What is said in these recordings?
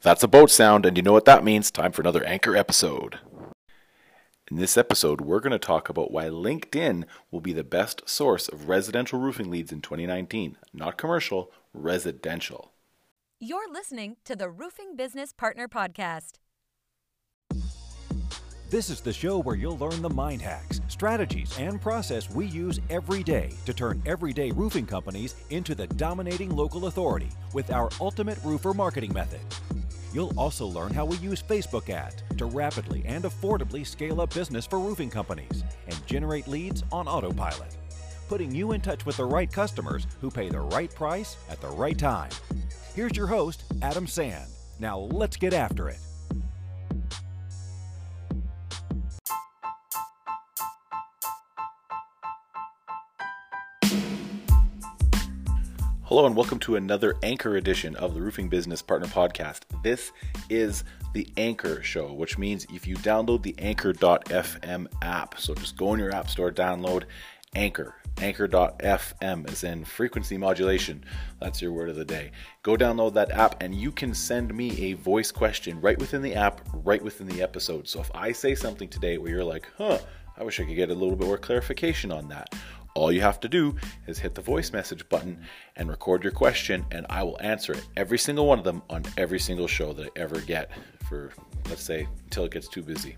That's a boat sound, and you know what that means. Time for another Anchor episode. In this episode, we're going to talk about why LinkedIn will be the best source of residential roofing leads in 2019. Not commercial, residential. You're listening to the Roofing Business Partner Podcast. This is the show where you'll learn the mind hacks, strategies, and process we use every day to turn everyday roofing companies into the dominating local authority with our ultimate roofer marketing method. You'll also learn how we use Facebook ads to rapidly and affordably scale up business for roofing companies and generate leads on autopilot, putting you in touch with the right customers who pay the right price at the right time. Here's your host, Adam Sand. Now let's get after it. Hello, and welcome to another Anchor edition of the Roofing Business Partner Podcast. This is the Anchor Show, which means if you download the Anchor.fm app, so just go in your app store, download Anchor. Anchor.fm is in frequency modulation. That's your word of the day. Go download that app and you can send me a voice question right within the app, right within the episode. So if I say something today where you're like, huh, I wish I could get a little bit more clarification on that all you have to do is hit the voice message button and record your question, and I will answer it. Every single one of them on every single show that I ever get for, let's say, until it gets too busy.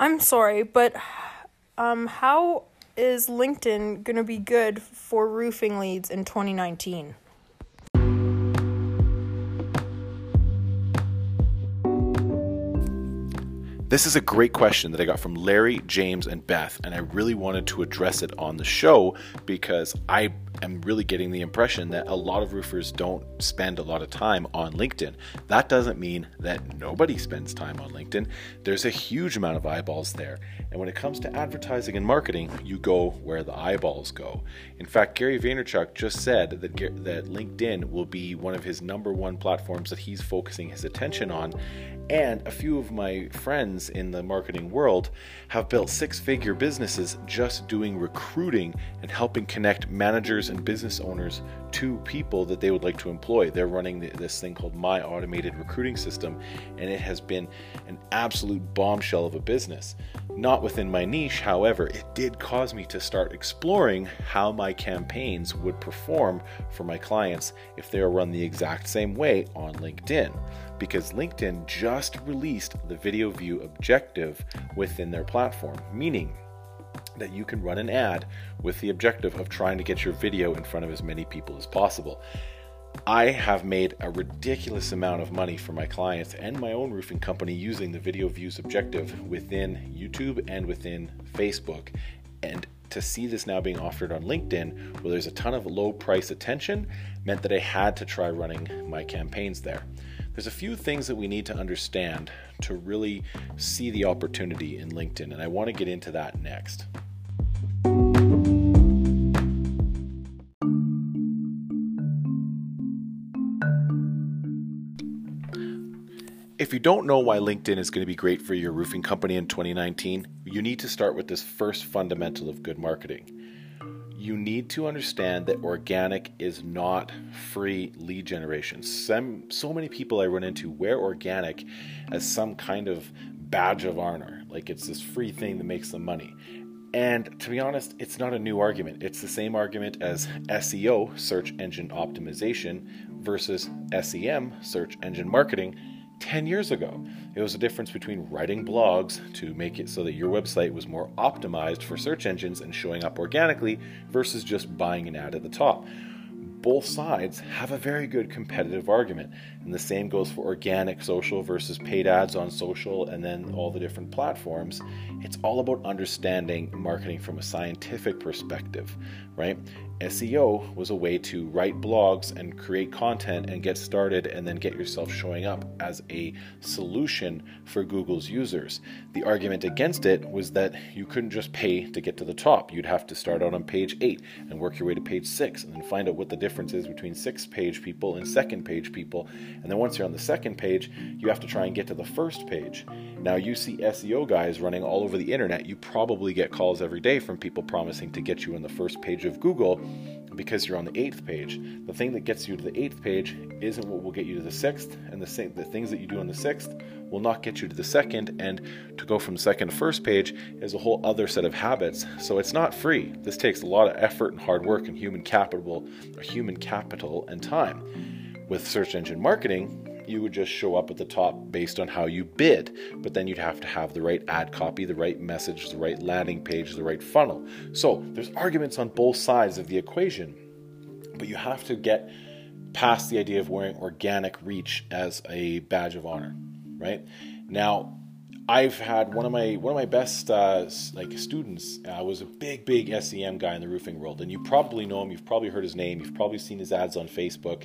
I'm sorry, but um, how is LinkedIn going to be good for roofing leads in 2019? This is a great question that I got from Larry, James, and Beth, and I really wanted to address it on the show because I am really getting the impression that a lot of roofers don't spend a lot of time on LinkedIn. That doesn't mean that nobody spends time on LinkedIn. There's a huge amount of eyeballs there. And when it comes to advertising and marketing, you go where the eyeballs go. In fact, Gary Vaynerchuk just said that that LinkedIn will be one of his number one platforms that he's focusing his attention on. And a few of my friends in the marketing world have built six-figure businesses just doing recruiting and helping connect managers managers and business owners to people that they would like to employ. They're running this thing called My Automated Recruiting System, and it has been an absolute bombshell of a business. Not within my niche, however, it did cause me to start exploring how my campaigns would perform for my clients if they are run the exact same way on LinkedIn. Because LinkedIn just released the video view objective within their platform, meaning that you can run an ad with the objective of trying to get your video in front of as many people as possible. I have made a ridiculous amount of money for my clients and my own roofing company using the video views objective within YouTube and within Facebook. And to see this now being offered on LinkedIn, where there's a ton of low price attention, meant that I had to try running my campaigns there. There's a few things that we need to understand to really see the opportunity in LinkedIn, and I want to get into that next. If you don't know why LinkedIn is going to be great for your roofing company in 2019, you need to start with this first fundamental of good marketing you need to understand that organic is not free lead generation. Some, so many people I run into wear organic as some kind of badge of honor, like it's this free thing that makes them money. And to be honest, it's not a new argument. It's the same argument as SEO, search engine optimization, versus SEM, search engine marketing 10 years ago. It was a difference between writing blogs to make it so that your website was more optimized for search engines and showing up organically versus just buying an ad at the top both sides have a very good competitive argument. And the same goes for organic social versus paid ads on social and then all the different platforms. It's all about understanding marketing from a scientific perspective, right? SEO was a way to write blogs and create content and get started and then get yourself showing up as a solution for Google's users. The argument against it was that you couldn't just pay to get to the top. You'd have to start out on page 8 and work your way to page 6 and then find out what the difference is between 6 page people and second page people. And then once you're on the second page, you have to try and get to the first page. Now, you see SEO guys running all over the internet. You probably get calls every day from people promising to get you on the first page of Google because you're on the eighth page. The thing that gets you to the eighth page isn't what will get you to the sixth, and the same, the things that you do on the sixth will not get you to the second. And to go from second to first page is a whole other set of habits. So it's not free. This takes a lot of effort and hard work and human capital, human capital and time. With search engine marketing, you would just show up at the top based on how you bid. But then you'd have to have the right ad copy, the right message, the right landing page, the right funnel. So there's arguments on both sides of the equation, but you have to get past the idea of wearing organic reach as a badge of honor, right? Now, I've had one of my one of my best uh, like students uh, was a big big SEM guy in the roofing world, and you probably know him. You've probably heard his name. You've probably seen his ads on Facebook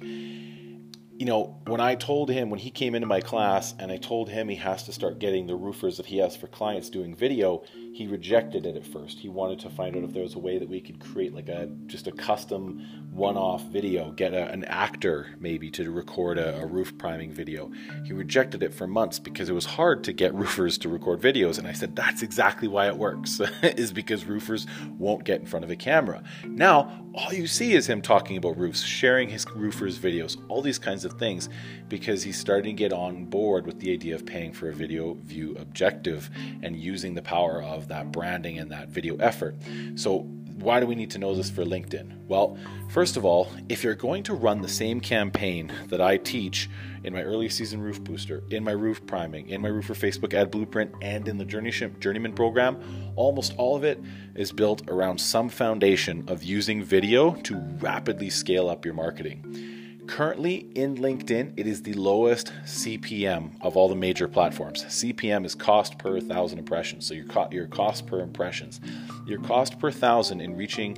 you know, when I told him, when he came into my class and I told him he has to start getting the roofers that he has for clients doing video, he rejected it at first. He wanted to find out if there was a way that we could create like a just a custom one-off video, get a, an actor maybe to record a, a roof priming video. He rejected it for months because it was hard to get roofers to record videos, and I said that's exactly why it works, is because roofers won't get in front of a camera. Now all you see is him talking about roofs, sharing his roofers videos, all these kinds of things, because he's starting to get on board with the idea of paying for a video view objective and using the power of that branding and that video effort. So, why do we need to know this for LinkedIn? Well, first of all, if you're going to run the same campaign that I teach in my early season roof booster, in my roof priming, in my roofer Facebook ad blueprint, and in the Journeyship journeyman program, almost all of it is built around some foundation of using video to rapidly scale up your marketing. Currently in LinkedIn, it is the lowest CPM of all the major platforms. CPM is cost per thousand impressions. So your, your cost per impressions. Your cost per thousand in reaching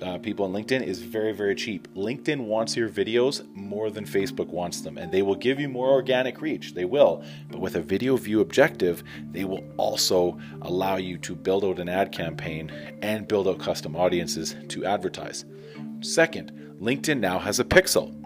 uh, people on LinkedIn is very, very cheap. LinkedIn wants your videos more than Facebook wants them, and they will give you more organic reach. They will. But with a video view objective, they will also allow you to build out an ad campaign and build out custom audiences to advertise. Second, LinkedIn now has a pixel.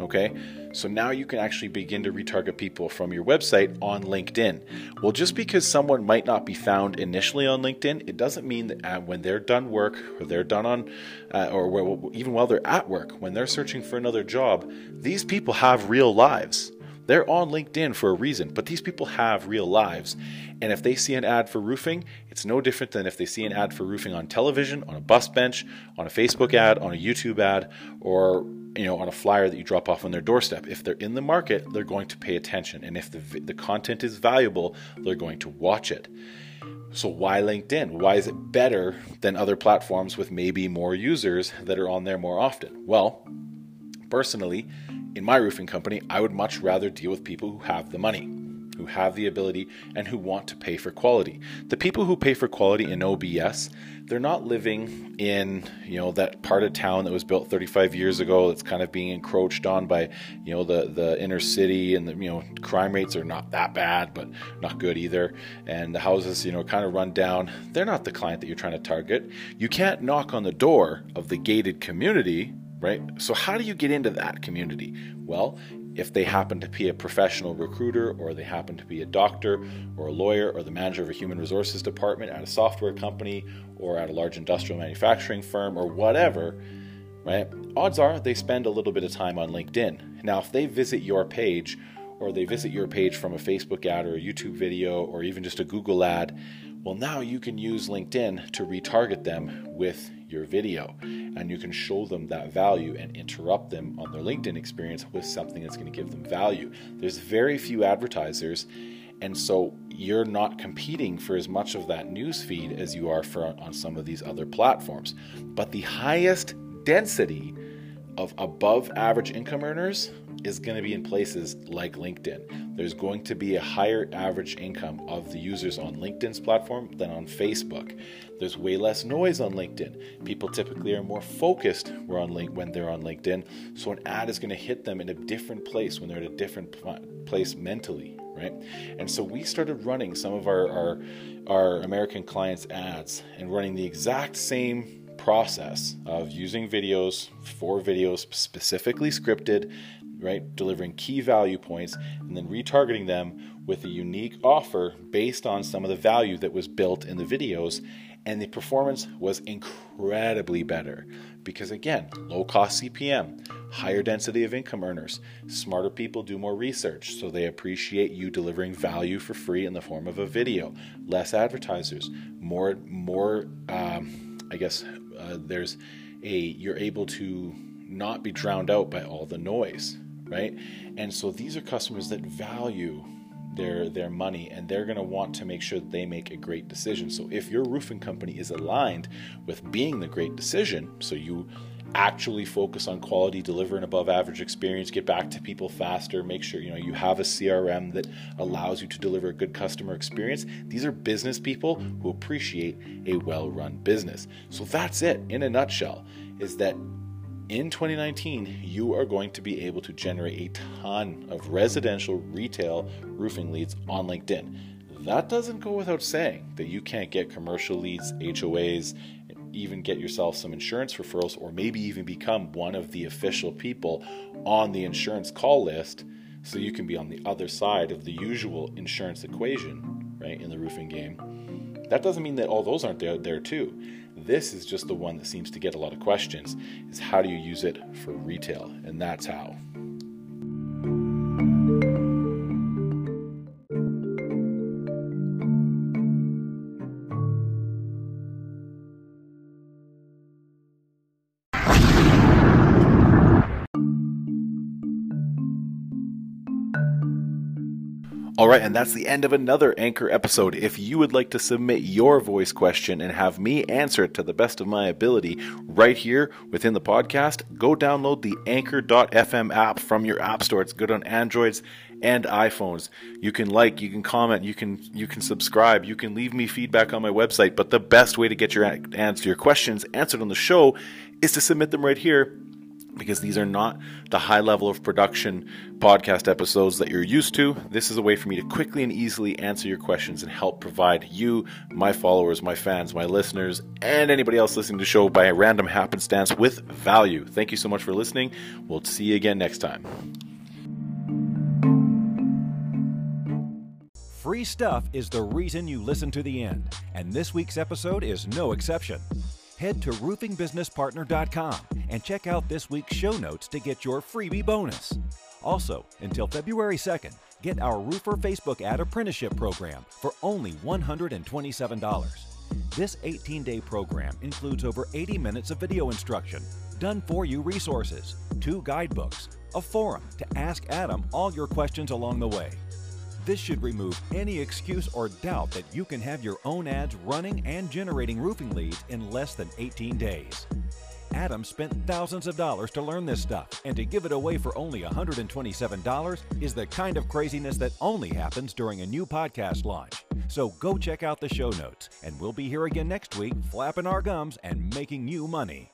Okay, so now you can actually begin to retarget people from your website on LinkedIn. Well, just because someone might not be found initially on LinkedIn, it doesn't mean that uh, when they're done work or they're done on, uh, or even while they're at work, when they're searching for another job, these people have real lives. They're on LinkedIn for a reason, but these people have real lives. And if they see an ad for roofing, it's no different than if they see an ad for roofing on television, on a bus bench, on a Facebook ad, on a YouTube ad, or you know on a flyer that you drop off on their doorstep. If they're in the market, they're going to pay attention, and if the the content is valuable, they're going to watch it. So why LinkedIn? Why is it better than other platforms with maybe more users that are on there more often? Well, personally, in my roofing company, I would much rather deal with people who have the money, who have the ability, and who want to pay for quality. The people who pay for quality in OBS, they're not living in, you know, that part of town that was built 35 years ago that's kind of being encroached on by, you know, the the inner city and the, you know, crime rates are not that bad, but not good either. And the houses, you know, kind of run down. They're not the client that you're trying to target. You can't knock on the door of the gated community right? So, how do you get into that community? Well, if they happen to be a professional recruiter, or they happen to be a doctor, or a lawyer, or the manager of a human resources department at a software company, or at a large industrial manufacturing firm, or whatever, right? Odds are they spend a little bit of time on LinkedIn. Now, if they visit your page, or they visit your page from a Facebook ad or a YouTube video, or even just a Google ad, well, now you can use LinkedIn to retarget them with your video and you can show them that value and interrupt them on their LinkedIn experience with something that's going to give them value. There's very few advertisers and so you're not competing for as much of that news feed as you are for on some of these other platforms. But the highest density of above average income earners is going to be in places like LinkedIn. There's going to be a higher average income of the users on LinkedIn's platform than on Facebook. There's way less noise on LinkedIn. People typically are more focused when, they're on LinkedIn, so an ad is going to hit them in a different place when they're at a different place mentally, right? And so we started running some of our, our, our American clients' ads and running the exact same process of using videos for videos specifically scripted, right? Delivering key value points and then retargeting them with a unique offer based on some of the value that was built in the videos. and the performance was incredibly better because again low cost cpm higher density of income earners smarter people do more research so they appreciate you delivering value for free in the form of a video less advertisers more more um, i guess uh, there's a you're able to not be drowned out by all the noise right and so these are customers that value their their money and they're going to want to make sure that they make a great decision. So if your roofing company is aligned with being the great decision, so you actually focus on quality, deliver an above average experience, get back to people faster, make sure you know you have a CRM that allows you to deliver a good customer experience. These are business people who appreciate a well-run business. So that's it in a nutshell is that in 2019, you are going to be able to generate a ton of residential retail roofing leads on LinkedIn. That doesn't go without saying that you can't get commercial leads, HOAs, even get yourself some insurance referrals, or maybe even become one of the official people on the insurance call list so you can be on the other side of the usual insurance equation, right, in the roofing game. That doesn't mean that all those aren't there, there too. This is just the one that seems to get a lot of questions is how do you use it for retail? And that's how. All right, and that's the end of another Anchor episode. If you would like to submit your voice question and have me answer it to the best of my ability right here within the podcast, go download the Anchor.fm app from your app store. It's good on Androids and iPhones. You can like, you can comment, you can you can subscribe, you can leave me feedback on my website. But the best way to get your answer your questions answered on the show is to submit them right here because these are not the high level of production podcast episodes that you're used to. This is a way for me to quickly and easily answer your questions and help provide you, my followers, my fans, my listeners, and anybody else listening to the show by a random happenstance with value. Thank you so much for listening. We'll see you again next time. Free stuff is the reason you listen to the end, and this week's episode is no exception head to roofingbusinesspartner.com and check out this week's show notes to get your freebie bonus. Also, until February 2nd, get our Roofer Facebook ad apprenticeship program for only $127. This 18 day program includes over 80 minutes of video instruction, done for you resources, two guidebooks, a forum to ask Adam all your questions along the way this should remove any excuse or doubt that you can have your own ads running and generating roofing leads in less than 18 days. Adam spent thousands of dollars to learn this stuff, and to give it away for only $127 is the kind of craziness that only happens during a new podcast launch. So go check out the show notes, and we'll be here again next week, flapping our gums and making you money.